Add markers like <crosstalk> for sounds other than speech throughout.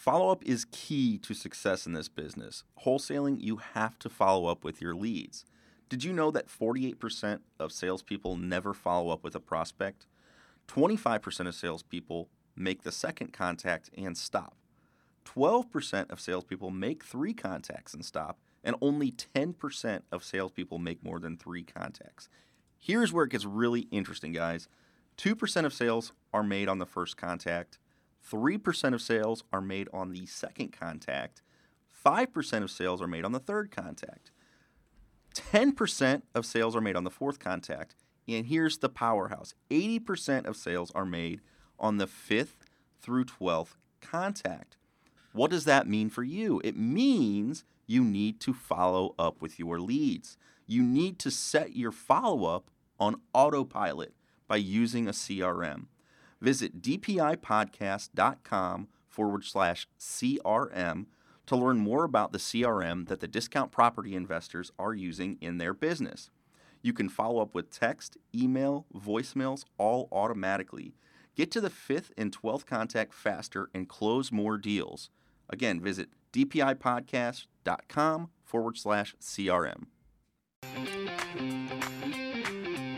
Follow up is key to success in this business. Wholesaling, you have to follow up with your leads. Did you know that 48% of salespeople never follow up with a prospect? 25% of salespeople make the second contact and stop. 12% of salespeople make three contacts and stop, and only 10% of salespeople make more than three contacts. Here's where it gets really interesting, guys. 2% of sales are made on the first contact, 3% of sales are made on the second contact, 5% of sales are made on the third contact, 10% of sales are made on the fourth contact, and here's the powerhouse 80% of sales are made on the fifth through 12th contact. What does that mean for you? It means you need to follow up with your leads. You need to set your follow up on autopilot by using a CRM. Visit dpipodcast.com forward slash CRM to learn more about the CRM that the discount property investors are using in their business. You can follow up with text, email, voicemails, all automatically. Get to the fifth and 12th contact faster and close more deals. Again, visit dpipodcast.com forward slash CRM.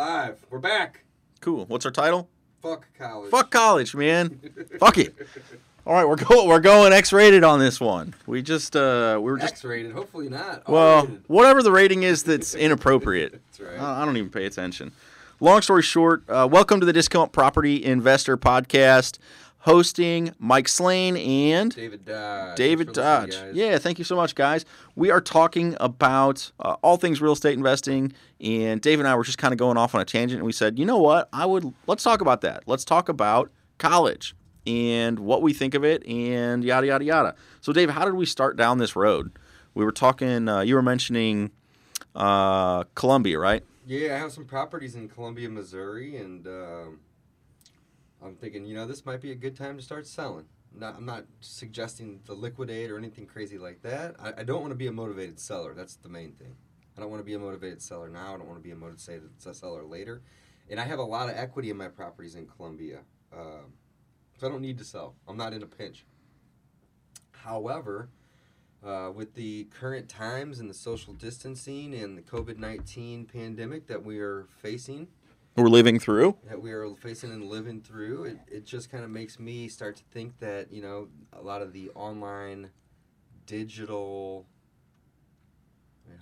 Live. We're back. Cool. What's our title? Fuck college. Fuck college, man. <laughs> Fuck it. All right, we're going. We're going X-rated on this one. We just uh, we were just X-rated. Hopefully not. well, R-rated. whatever the rating is that's <laughs> inappropriate. That's right. I I don't even pay attention. Long story short, uh, welcome to the Discount Property Investor Podcast. Hosting Mike Slane and David Dodge. David Dodge. Yeah, thank you so much, guys. We are talking about uh, all things real estate investing, and Dave and I were just kind of going off on a tangent, and we said, you know what? I would let's talk about that. Let's talk about college and what we think of it, and yada yada yada. So, Dave, how did we start down this road? We were talking. Uh, you were mentioning uh, Columbia, right? Yeah, I have some properties in Columbia, Missouri, and um, I'm thinking, you know, this might be a good time to start selling. Not, I'm not suggesting to liquidate or anything crazy like that. I, I don't want to be a motivated seller. That's the main thing. I don't want to be a motivated seller now. I don't want to be a motivated seller later. And I have a lot of equity in my properties in Columbia. Um, so I don't need to sell. I'm not in a pinch. However, uh, with the current times and the social distancing and the COVID 19 pandemic that we are facing, We're living through. that we are facing and living through, it, it just kind of makes me start to think that, you know, a lot of the online, digital.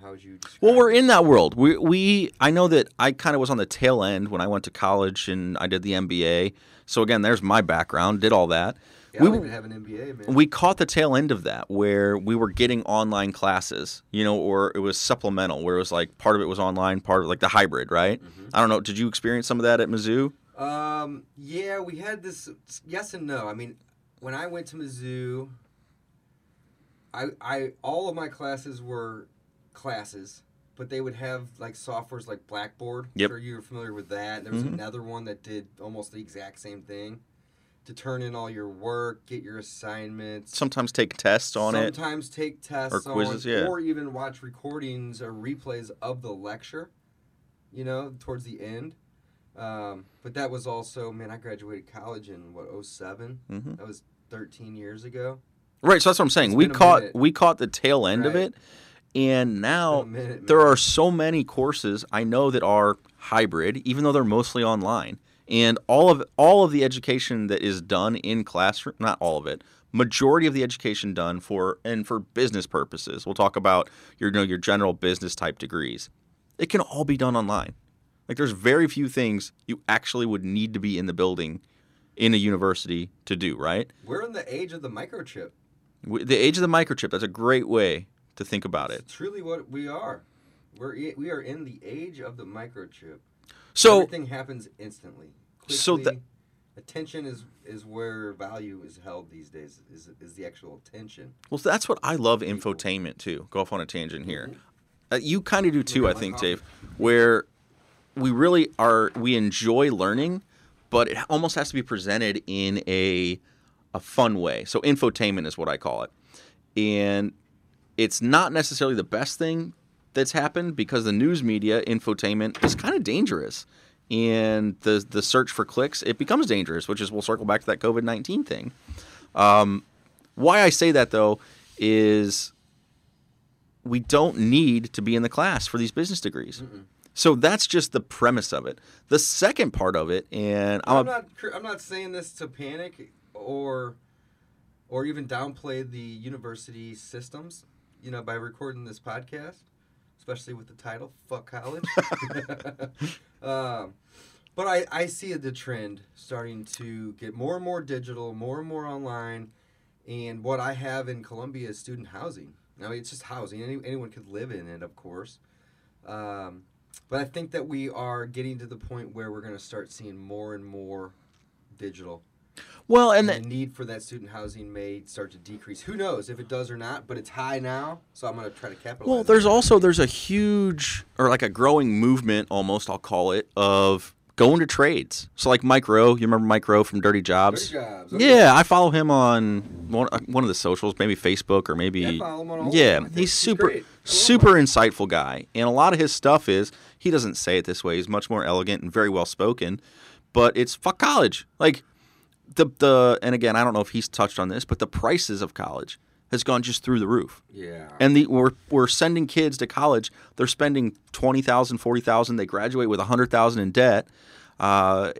How would you Well, we're it? in that world. We, we I know that I kind of was on the tail end when I went to college and I did the MBA. So again, there's my background. Did all that. We have an MBA, man. We caught the tail end of that where we were getting online classes, you know, or it was supplemental, where it was like part of it was online, part of like the hybrid, right? Mhm. I don't know. Did you experience some of that at Mizzou? Um, yeah, we had this. Yes and no. I mean, when I went to Mizzou, I, I all of my classes were classes, but they would have like softwares like Blackboard. Yep. Sure, you're familiar with that. There was Mhm. another one that did almost the exact same thing, to turn in all your work, get your assignments. Sometimes take tests on it. Sometimes take tests Or quizzes, on, yeah. or even watch recordings or replays of the lecture. You know, towards the end. Um, but that was also, man, I graduated college in what 7 hmm That was 13 years ago. Right. So that's what I'm saying. It's We caught minute. we caught the tail end of it, and now minute, there man. are so many courses I know that are hybrid, even though they're mostly online. And all of all of the education that is done in classroom, not all of it, majority of the education done for and for business purposes. We'll talk about your you know your general business type degrees. It can all be done online. Like there's very few things you actually would need to be in the building in a university to do, right? We're in the age of the microchip. The age of the microchip, that's a great way to think about it. It's truly what we are. We're we are in the age of the microchip. So everything happens instantly. So quickly, that- attention is is where value is held these days. Is is the actual attention? Well, that's what I love infotainment too. Go off on a tangent here. Uh, you kind of do too, I think. Dave. Where we really are, we enjoy learning, but it almost has to be presented in a a fun way. So infotainment is what I call it, and it's not necessarily the best thing that's happened because the news media infotainment is kind of dangerous. And the the search for clicks, it becomes dangerous, which is we'll circle back to that COVID nineteen thing. Um, why I say that though is we don't need to be in the class for these business degrees. So that's just the premise of it. The second part of it, and I'm, I'm not. I'm not saying this to panic or or even downplay the university systems. You know, by recording this podcast, especially with the title "Fuck College." <laughs> um, but I I see the trend starting to get more and more digital, more and more online, and what I have in Columbia is student housing. Now it's just housing. Any, anyone could live in it, of course. Um, but I think that we are getting to the point where we're going to start seeing more and more digital. Well, And and the need for that student housing may start to decrease. Who knows if it does or not, but it's high now, so I'm going to try to capitalize. well, there's also there's a huge or like a growing movement, almost I'll call it, of going to trades. So like Mike Rowe, you remember Mike Rowe from Dirty Jobs? Dirty jobs. okay. Yeah, I follow him on one, uh, one of the socials, maybe Facebook or maybe. Yeah, I follow him on all of Yeah, them, I think. he's He's super, great. Super insightful guy, and a lot of his stuff is he doesn't say it this way. He's much more elegant and very well spoken, but it's fuck college. Like the the and again, I don't know if he's touched on this, but the prices of college has gone just through the roof. Yeah. And the we're we're sending kids to college. They're spending twenty thousand, forty thousand. They graduate with a hundred thousand in debt, uh,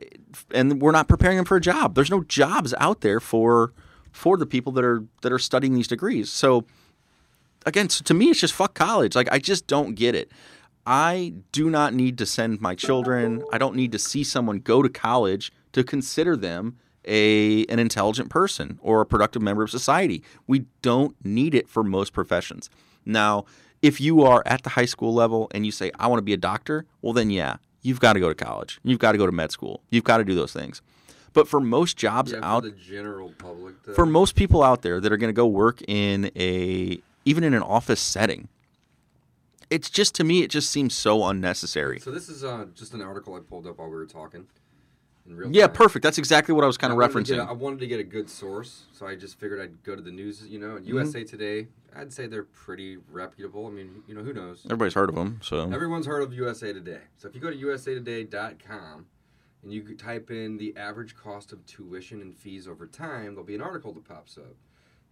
and we're not preparing them for a job. There's no jobs out there for for the people that are that are studying these degrees. So again, so to me, it's just fuck college. Like I just don't get it. I do not need to send my children. I don't need to see someone go to college to consider them a an intelligent person or a productive member of society. We don't need it for most professions. Now, if you are at the high school level and you say I want to be a doctor, well then yeah, you've got to go to college. You've got to go to med school. You've got to do those things. But for most jobs yeah, out for the general public. for most people out there that are going to go work in a even in an office setting it's just to me it just seems so unnecessary So this is uh, just an article I pulled up while we were talking. In real yeah time. perfect that's exactly what i was kind I of wanted to get referencing a- I wanted to get a good source, so I just figured I'd go to the news. You know, and Mm-hmm. USA Today. I'd say they're pretty reputable. I mean, you know, who knows? everybody's heard of them so Everyone's heard of USA Today. So if you go to usatoday.com and you type in the average cost of tuition and fees over time, there'll be an article that pops up.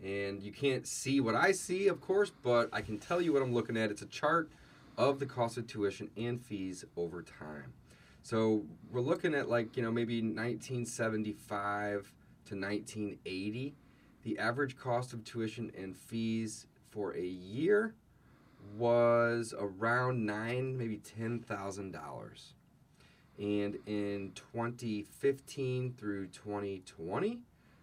And you can't see what I see, of course, but I can tell you what I'm looking at. It's a chart of the cost of tuition and fees over time. So we're looking at like, you know, maybe 1975 to 1980. The average cost of tuition and fees for a year was around nine, maybe ten thousand dollars. And in 2015 through 2020,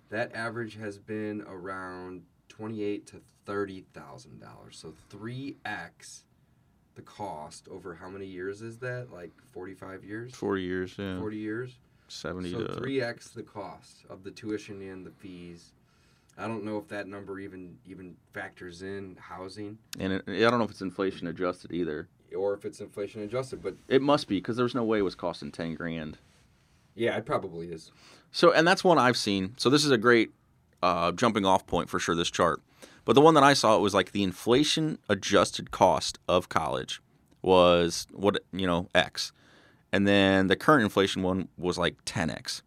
that average has been around twenty-eight to thirty thousand dollars. So three x the cost over how many years is that? Like 45 years? 40 years yeah 40 years? 70 So to three x the cost of the tuition and the fees. I don't know if that number even even factors in housing and it, i don't know if it's inflation adjusted either or if it's inflation adjusted, but it must be because there's no way it was costing 10 grand yeah, it probably is. So, and that's one I've seen. So this is a great uh, jumping off point for sure. This chart, but the one that I saw it was like the inflation adjusted cost of college was what you know X, and then the current inflation one was like 10x,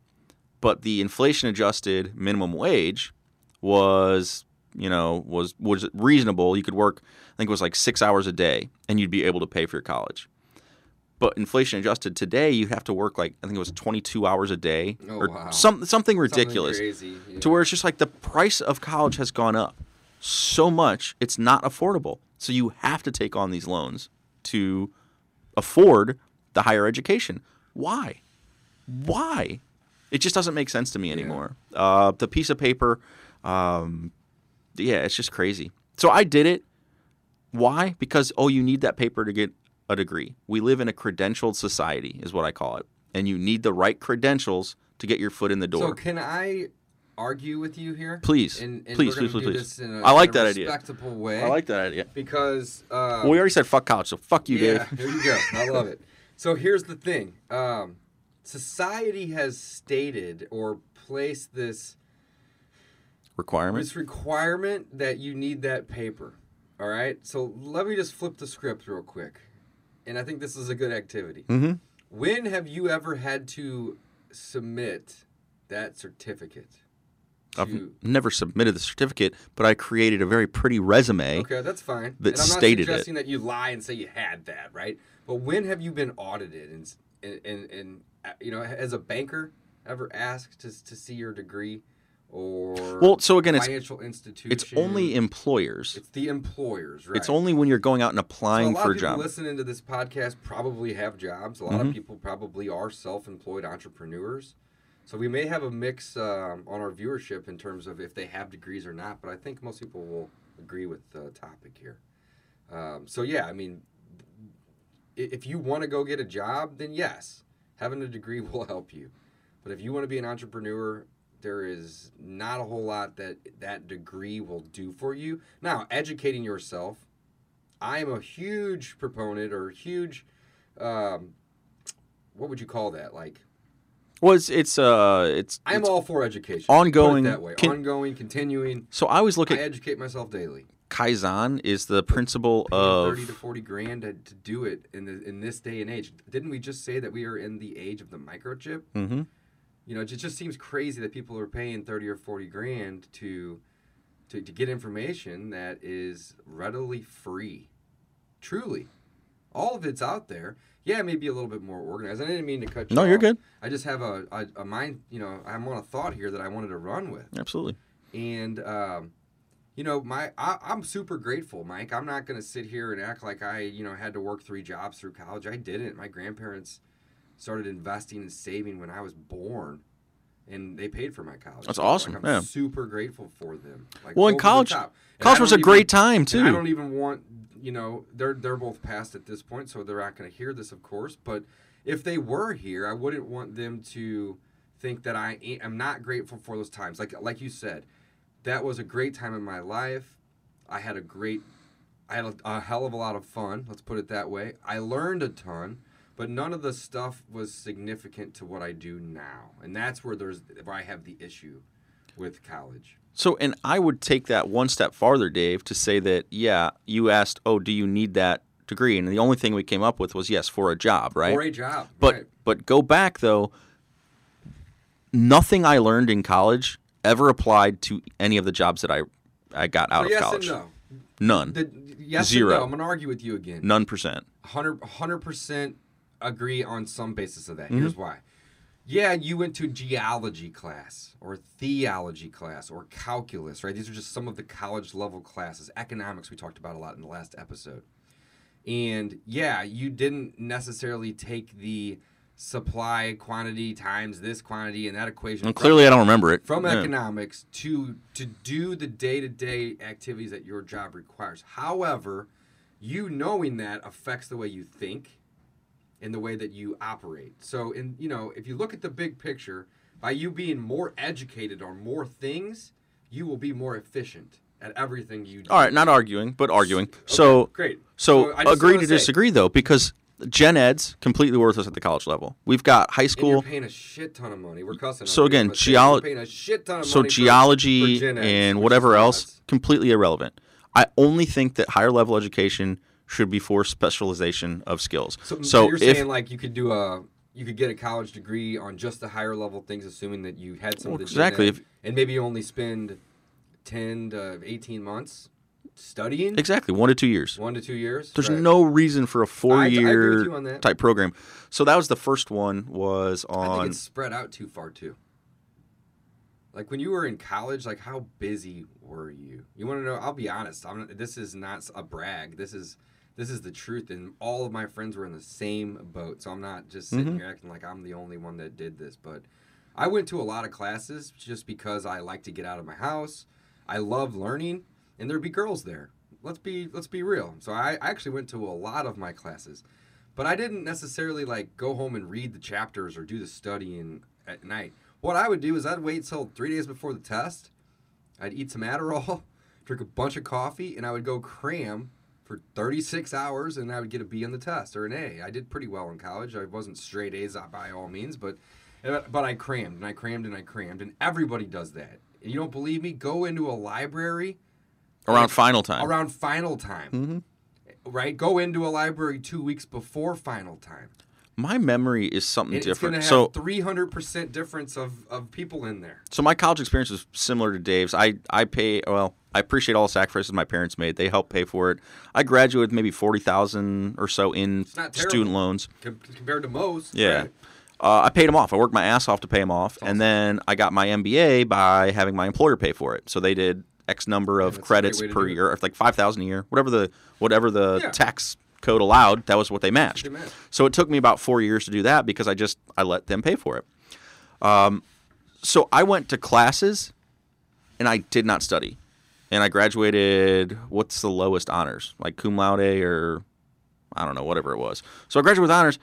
but the inflation adjusted minimum wage was you know was was reasonable. You could work, I think it was like six hours a day, and you'd be able to pay for your college. But inflation adjusted today, you have to work like I think it was 22 hours a day Oh, or wow. some, something Something ridiculous crazy, yeah. to where it's just like the price of college has gone up so much it's not affordable. So you have to take on these loans to afford the higher education. Why? Why? It just doesn't make sense to me anymore. Uh, the piece of paper um, yeah it's just crazy. So i did it. Why? Because oh you need that paper to get a degree. We live in a credentialed society is what i call it. And you need the right credentials to get your foot in the door. So can I argue with you here? Please. And, and Please, please, please, please. a- I like that idea. Respectable way. I like that idea. because uh, well, we already said fuck college, so fuck you, yeah, Dave. here you go. I love it. So here's the thing. Um, society has stated or placed this Requirement. this requirement that you need that paper. All right. So let me just flip the script real quick, and I think this is a good activity. Mm-hmm. When have you ever had to submit that certificate? I've never submitted the certificate, but I created a very pretty resume. Okay, that's fine. that and I'm not stated it. suggesting that you lie and say you had that, right? But when have you been audited and and and, uh, you know, as a banker, ever asked to to see your degree, or Well, so again, it's it's only employers. it's the employers, right? It's only when you're going out and so a applying lot for of a people job. listening to this podcast probably have jobs. A lot Mhm. of people probably are self-employed entrepreneurs. So we may have a mix um, on our viewership in terms of if they have degrees or not. But I think most people will agree with the topic here. Um, so yeah, I mean, if you want to go get a job, then yes, having a degree <laughs> will help you. But if you want to be an entrepreneur, there is not a whole lot that that degree will do for you. Now, educating yourself, I am a huge proponent or huge, um, what would you call that? Like, Well, it's it's uh it's, I'm it's all for education. ongoing- Put it that way. ongoing, continuing. so I always look I at educate myself daily. Kaizen is the principle of thirty to forty grand to, to do it in the in this day and age. Didn't we just say that we are in the age of the microchip? hmm You know, it ju- just seems crazy that people are paying thirty or forty grand to to, to get information that is readily free. Truly, all of it's out there. Yeah, maybe a little bit more organized. I didn't mean to cut you. No, you're good. I just have a, a, a mind. You know, I'm on a thought here that I wanted to run with. Absolutely. And um, you know, my I, I'm super grateful, Mike. I'm not gonna sit here and act like I, you know, had to work three jobs through college. I didn't. My grandparents started investing and saving when I was born, and they paid for my college. That's awesome, Like, I'm yeah. super grateful for them. Like, Well, in college- College was a even- great time too. I don't even want, you know, they're they're both past at this point, so they're not going to hear this, of course. But if they were here, I wouldn't want them to think that I am not grateful for those times. Like like you said, that was a great time in my life. I had a great, I had a, a hell of a lot of fun. Let's put it that way. I learned a ton, but none of the stuff was significant to what I do now, and that's where there's where I have the issue with college. So, and I would take that one step farther, Dave, to say that yeah, you asked, oh, do you need that degree? And the only thing we came up with was yes, for a job, right? For a job, But right. but go back though. Nothing I learned in college ever applied to any of the jobs that I I got out So of yes college. no. None. The, yes Zero. no. I'm gonna argue with you again. None percent. 100 percent agree on some basis of that. Mm-hmm. Here's why. Yeah, you went to geology class or theology class or calculus, right? These are just some of the college level classes. Economics we talked about a lot in the last episode. And yeah, you didn't necessarily take the supply quantity times this quantity and that equation. And from- clearly, I don't remember it. from Yeah. economics to to do the day-to-day activities that your job requires. However, you knowing that affects the way you think and the way that you operate. So in you know, if you look at the big picture, by you being more educated on more things, you will be more efficient at everything you do. All right, not arguing, but arguing. Okay, So great. So, I agree wanna say, disagree though, because gen ed's completely worthless at the college level. We've got high school, paying a shit ton of money. We're cussing. So again, but you're geolo- paying a shit ton of so for- geology for eds, and whatever else, nuts. completely irrelevant. I only think that higher level education should be for specialization of skills. So, So, you're if saying like you could do a you could get a college degree on just the higher level things, assuming that you had some Well, exactly, ed, and maybe you only spend ten to eighteen months studying, exactly one to two years, one to two years. there's Right. no reason for a four I agree with year you on that. type program. So that was the first one was I on think it's spread out too far too. Like when you were in college, like how busy were you? You want to know? I'll be honest. I'm this is not a brag. This is this is the truth, and all of my friends were in the same boat. So I'm not just sitting Mhm. here acting like I'm the only one that did this. But I went to a lot of classes just because I like to get out of my house. I love learning, and there'd be girls there. Let's be let's be real. So I, I actually went to a lot of my classes, but I didn't necessarily like go home and read the chapters or do the studying at night. what I would do is I'd wait till three days before the test. I'd eat some Adderall, <laughs> drink a bunch of coffee, and I would go cram for 36 hours, and I would get a B on the test or an A. I did pretty well in college. I wasn't straight A's by all means, but but I crammed and I crammed and I crammed, and everybody does that. And you don't believe me? Go into a library Around final time. around final time. Mhm. Right? Go into a library two weeks before final time. My memory is something And it's going different. to So have three hundred percent difference of, of people in there. So my college experience was similar to Dave's. I I pay well. I appreciate all the sacrifices my parents made. They helped pay for it. I graduated with maybe forty thousand or so in student loans. Com- compared to most. Yeah. right? Uh, I paid them off. I worked my ass off to pay them off, and then I got my MBA by having my employer pay for it. So they did X number of credits per year, like five thousand a year, whatever the whatever the Yeah. tax code allowed. That was what they matched. they matched. So it took me about four years to do that because I just I let them pay for it. Um, so I went to classes, and I did not study, and I graduated. What's the lowest honors? Like cum laude or I don't know, whatever it was. So I graduated with honors.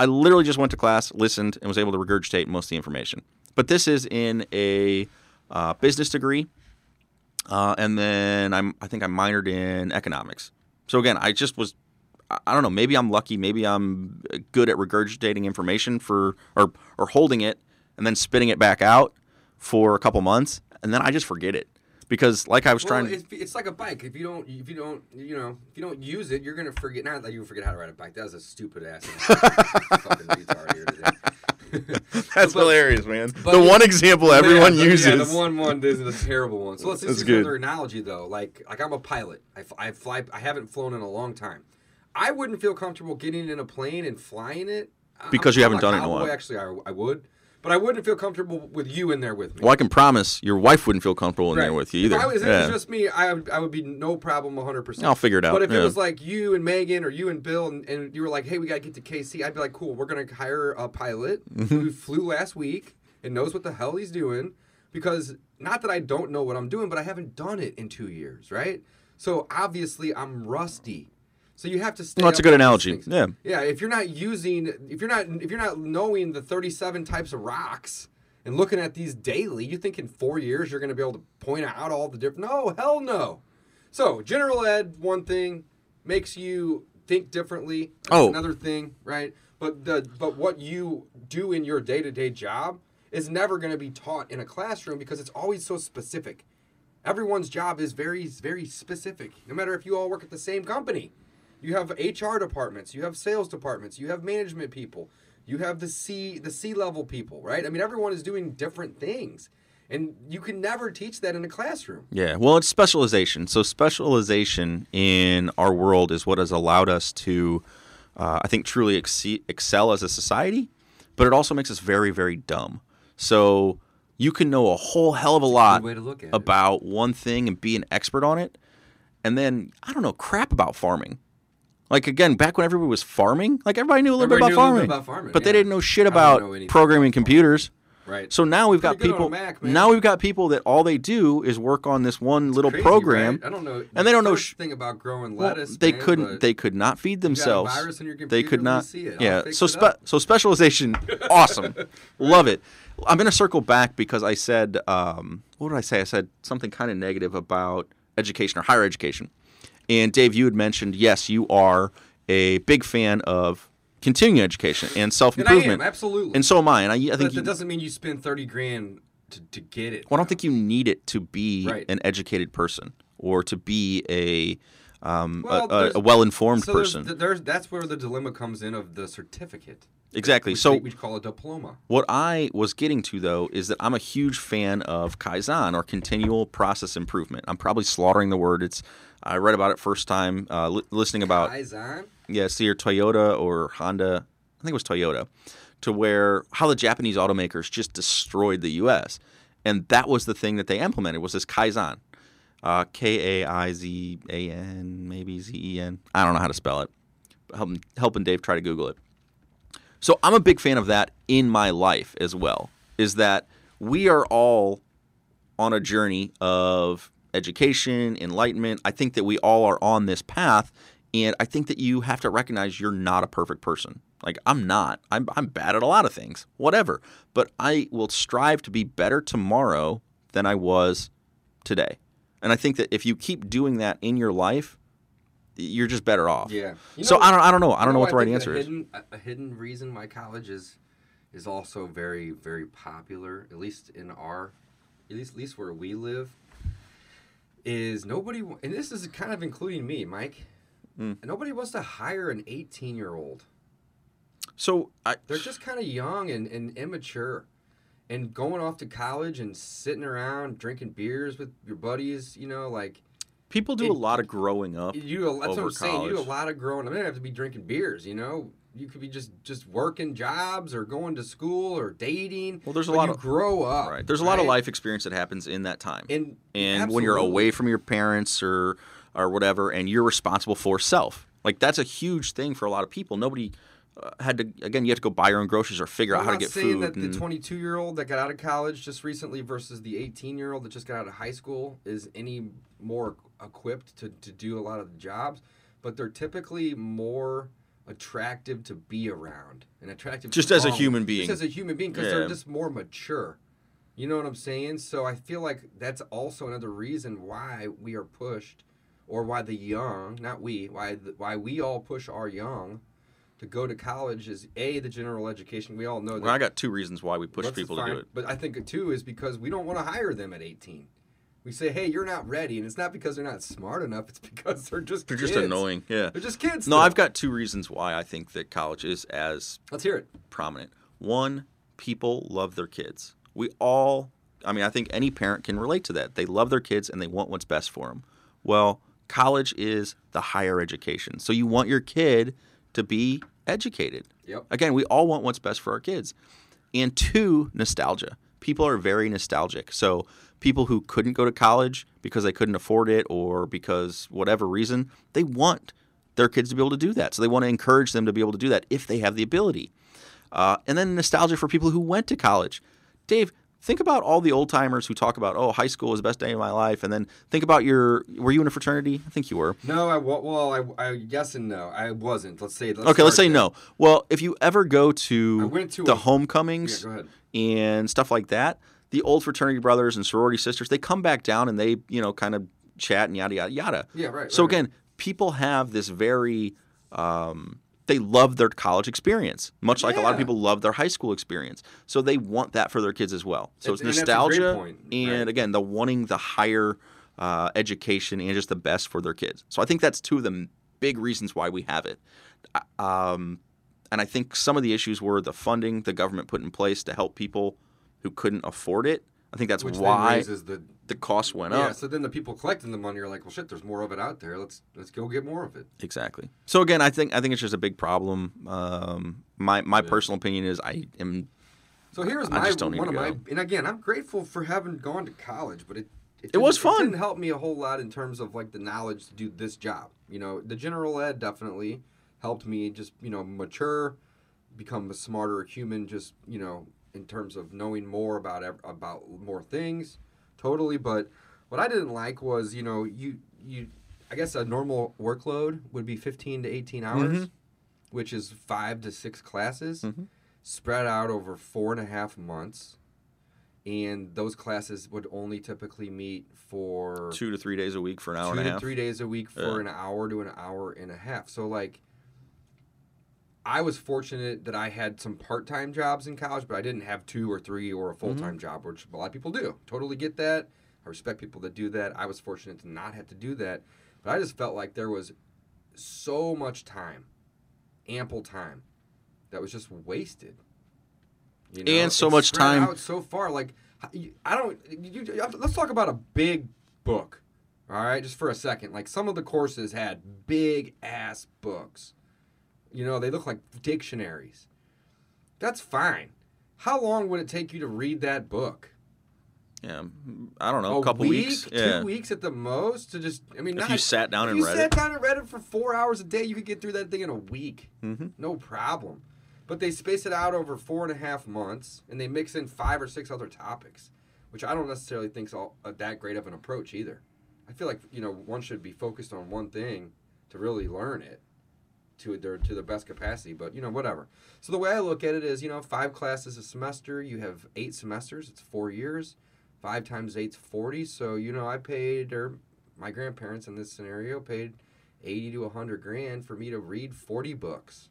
I literally just went to class, listened, and was able to regurgitate most of the information. But this is in a uh, business degree, uh, and then I'm I think I minored in economics. So again, I just was I- I don't know. Maybe I'm lucky. Maybe I'm uh, good at regurgitating information for or or holding it and then spitting it back out for a couple months, and then I just forget it because, like I was Well, trying. it's, it's like a bike. If you don't, if you don't, you know, if you don't use it, you're gonna forget. Not that you forget how to ride a bike. That was a stupid ass <laughs> fucking retard here today. <laughs> That's but- hilarious, man. but the one example everyone Yeah, the- uses. Yeah, the one one is a terrible one. So let's <laughs> use another analogy though. Like like I'm a pilot. I fly. I haven't flown in a long time. I wouldn't feel comfortable getting in a plane and flying it Because I'm- you haven't done it in a while. Actually, I, I would, but I wouldn't feel comfortable with you in there with me. Well, I can promise your wife wouldn't feel comfortable in there with you either. If, I was, if it was just me, I would, I would be no problem 100%. I'll figure it out. But if yeah. it was like you and Megan or you and Bill and, and you were like, hey, we got to get to KC, I'd be like, cool, we're going to hire a pilot Mm-hmm. who flew last week and knows what the hell he's doing because not that I don't know what I'm doing, but I haven't done it in two years, right? So obviously I'm rusty. So you have to stay Well, that's a good analogy. things. Yeah. Yeah, if you're not using, if you're not, if you're not knowing the 37 types of rocks and looking at these daily, you think in four years you're going to be able to point out all the different? No, hell no. So general ed, one thing makes you think differently. That's Oh. another thing, right? But the but what you do in your day to day job is never going to be taught in a classroom because it's always so specific. Everyone's job is very very specific. No matter if you all work at the same company. You have HR departments, you have sales departments, you have management people, you have the C the C level people, right? I mean everyone is doing different things. And you can never teach that in a classroom. Yeah, well, it's specialization. So specialization in our world is what has allowed us to, uh, I think, truly exce- excel as a society. But it also makes us very, very dumb. So you can know a whole hell of a lot look at it. about one thing and be an expert on it, and then I don't know crap about farming. Like again, back when everybody was farming, like everybody knew a little, bit, about a little farming, bit about farming, but they didn't know shit about know programming computers. Right. So now we've got Pretty on people. Mac, now we've got people that all they do is work on this one little Crazy, program. right? I don't know. and they don't know sh- thing about growing Well, lettuce. they man, couldn't. They could not feed got a themselves. virus in your they could not. see it. Yeah. So spe- so specialization, <laughs> awesome, love it. I'm gonna circle back because I said, um, what did I say? I said something kind of negative about education or higher education. And Dave, you had mentioned, yes, you are a big fan of continuing education and self And I am improvement, absolutely. and so am I. And I, I but think that you, doesn't mean you spend thirty grand to, to get it. well, I don't think you need it to be Right. an educated person or to be a um, well, a, a well-informed so person. th- There's, that's where the dilemma comes in of the certificate. exactly. Which So we call a diploma. What I was getting to though is that I'm a huge fan of Kaizen or continual process improvement. I'm probably slaughtering the word. It's I read about it first time uh, li- listening about Kaizen. yeah, it's either Toyota or Honda. I think it was Toyota, to where how the Japanese automakers just destroyed the U.S. and that was the thing that they implemented was this Kaizen, uh, K A I Z A N maybe Z E N. I don't know how to spell it. Helping, helping Dave try to Google it. So I'm a big fan of that in my life as well. Is that we are all on a journey of education, enlightenment. I think that we all are on this path, and I think that you have to recognize you're not a perfect person. Like I'm not. I'm I'm bad at a lot of things. Whatever. But I will strive to be better tomorrow than I was today. And I think that if you keep doing that in your life, you're just better off. Yeah. You so I don't I don't know. I don't know what the right answer is. hidden, A, a hidden reason why college is is also very very popular, at least in our, at least at least where we live, is nobody, and this is kind of including me, Mike. Mm. Nobody wants to hire an 18 year old. So I They're just kind of young and, and immature. And going off to college and sitting around drinking beers with your buddies, you know, like people do it- a lot of growing up. you do. A, that's what I'm saying. You do a lot of growing. I mean, don't have to be drinking beers. You know, you could be just just working jobs or going to school or dating. Well, there's a lot you of grow up. right. There's a lot of life experience that happens in that time. And and when you're away from your parents or or whatever and you're responsible for self like that's a huge thing for a lot of people nobody uh, had to again you have to go buy your own groceries or figure out I'm how to get saying food that the 22 year old that got out of college just recently versus the 18 year old that just got out of high school is any more equipped to, to do a lot of the jobs, but they're typically more attractive to be around and attractive Just to as a human being. Just as a human being because Yeah. they're just more mature. You know what I'm saying? So I feel like that's also another reason why we are pushed, or why the young, not we, why the, why we all push our young to go to college is a the general education. We all know that well, i got two reasons why we push people to fine, do it But I think too is because we don't want to hire them at 18. We say, hey, you're not ready, and it's not because they're not smart enough. It's because they're just they're just annoying yeah They're just kids. no still. i've got two reasons why i think that college is as Let's hear it. prominent. One, people love their kids. We all, I mean, I think any parent can relate to that. They love their kids and they want what's best for them. Well, college is the higher education. So you want your kid to be educated. Yep. Again, we all want what's best for our kids. And two, nostalgia. People are very nostalgic. So people who couldn't go to college because they couldn't afford it or because whatever reason, they want their kids to be able to do that. So they want to encourage them to be able to do that if they have the ability. Uh, and then nostalgia for people who went to college. Dave, think about all the old timers who talk about, oh, high school was the best day of my life. And then think about your, were you in a fraternity? I think you were. No, I well, I, I yes and no. I wasn't. Let's say. Let's okay, let's say there. no. Well, if you ever go to to the a- homecomings Yeah, go and stuff like that, the old fraternity brothers and sorority sisters, they come back down and they, you know, kind of chat and yada, yada, yada. Yeah, right. So right, right. again, people have this very, um, they love their college experience, much like a lot of people love their high school experience. So they want that for their kids as well. So it's and that's a great nostalgia, point, and right. again, the wanting the higher uh, education and just the best for their kids. So I think that's two of the big reasons why we have it. Uh, Um, and I think some of the issues were the funding the government put in place to help people who couldn't afford it. I think that's Which why raises the the cost went yeah. up. So then the people collecting the money are like, well, shit. There's more of it out there. Let's let's go get more of it. Exactly. So again, I think I think it's just a big problem. Um, my my Yeah. personal opinion is I am So here's my just don't need one of my and again I'm grateful for having gone to college, but it It was fun. It didn't help me a whole lot in terms of like the knowledge to do this job. You know, the general ed definitely helped me just you know mature, become a smarter human. Just you know in terms of knowing more about about more things, totally. But what I didn't like was you know you you I guess a normal workload would be 15 to 18 hours, Mhm. which is five to six classes Mhm. spread out over four and a half months. And those classes would only typically meet for two to three days a week for an hour two and a to three days a week for Yeah. an hour to an hour and a half. So like I was fortunate that I had some part-time jobs in college, but I didn't have two or three or a Mm-hmm. full-time job, which a lot of people do. Totally get that. I respect people that do that. I was fortunate to not have to do that, but I just felt like there was so much time, ample time, that was just wasted. You And so It's much time- out so far. Like I don't. You- let's talk about a big book. All right, just for a second. Like some of the courses had big ass books. You know, they look like dictionaries. That's fine. How long would it take you to read that book? Yeah, I don't know, a a couple week, weeks. two Yeah, weeks at the most to just. I mean, if not, you sat down if and you read sat it. down and read it for four hours a day, you could get through that thing in a week. hmm No problem. But they space it out over four and a half months, and they mix in five or six other topics, which I don't necessarily think's all uh, that great of an approach either. I feel like you know one should be focused on one thing to really learn it, to their to their best capacity. But you know, whatever. So the way I look at it is, you know, five classes a semester. You have eight semesters. It's four years. Five times eight's forty. So you know, I paid or my grandparents in this scenario paid eighty to hundred grand for me to read forty books.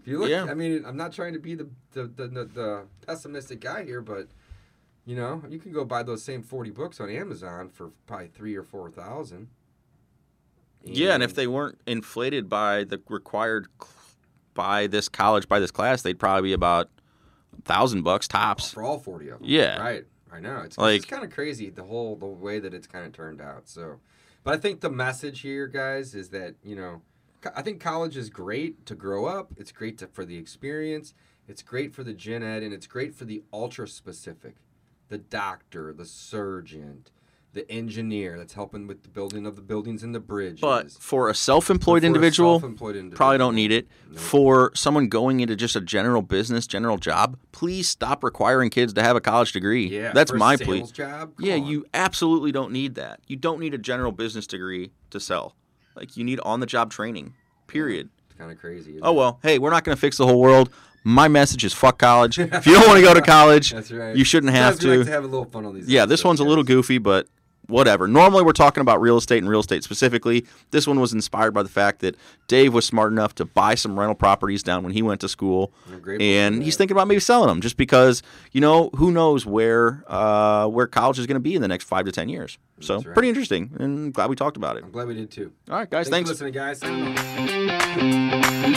If you look, Yeah. I mean, I'm not trying to be the the, the the the pessimistic guy here, but you know, you can go buy those same forty books on Amazon for probably three or four thousand. Yeah, and if they weren't inflated by the required by this college by this class, they'd probably be about thousand bucks tops. for all forty of them, Yeah. right. I know it's Like- it's kind of crazy the whole the way that it's kind of turned out. So, but I think the message here, guys, is that you know, I think college is great to grow up. It's great to, for the experience. It's great for the gen ed, and it's great for the ultra specific, the doctor, the surgeon, the engineer that's helping with the building of the buildings and the bridge. But for a self-employed For a individual, self-employed individual, probably don't need it. Nope. For someone going into just a general business, general job, please stop requiring kids to have a college degree. Yeah, That's a my sales plea. Job, Come Yeah, on. you absolutely don't need that. You don't need a general business degree to sell. Like you need on-the-job training. Period. It's kind of crazy. Oh well, hey, we're not going to fix the whole world. My message is fuck college. <laughs> If you don't want to go to college, That's right. you shouldn't have to. like to have a little fun on these. Yeah, this episodes, one's a little goofy, but whatever. Normally, we're talking about real estate and real estate specifically. This one was inspired by the fact that Dave was smart enough to buy some rental properties down when he went to school, and he's thinking about maybe selling them, just because you know who knows where uh, where college is going to be in the next five to ten years. So right. pretty interesting, and glad we talked about it. I'm glad we did too. All right, guys, Thanks, thanks. for listening, guys.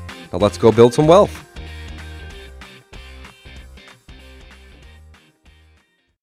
Now let's go build some wealth.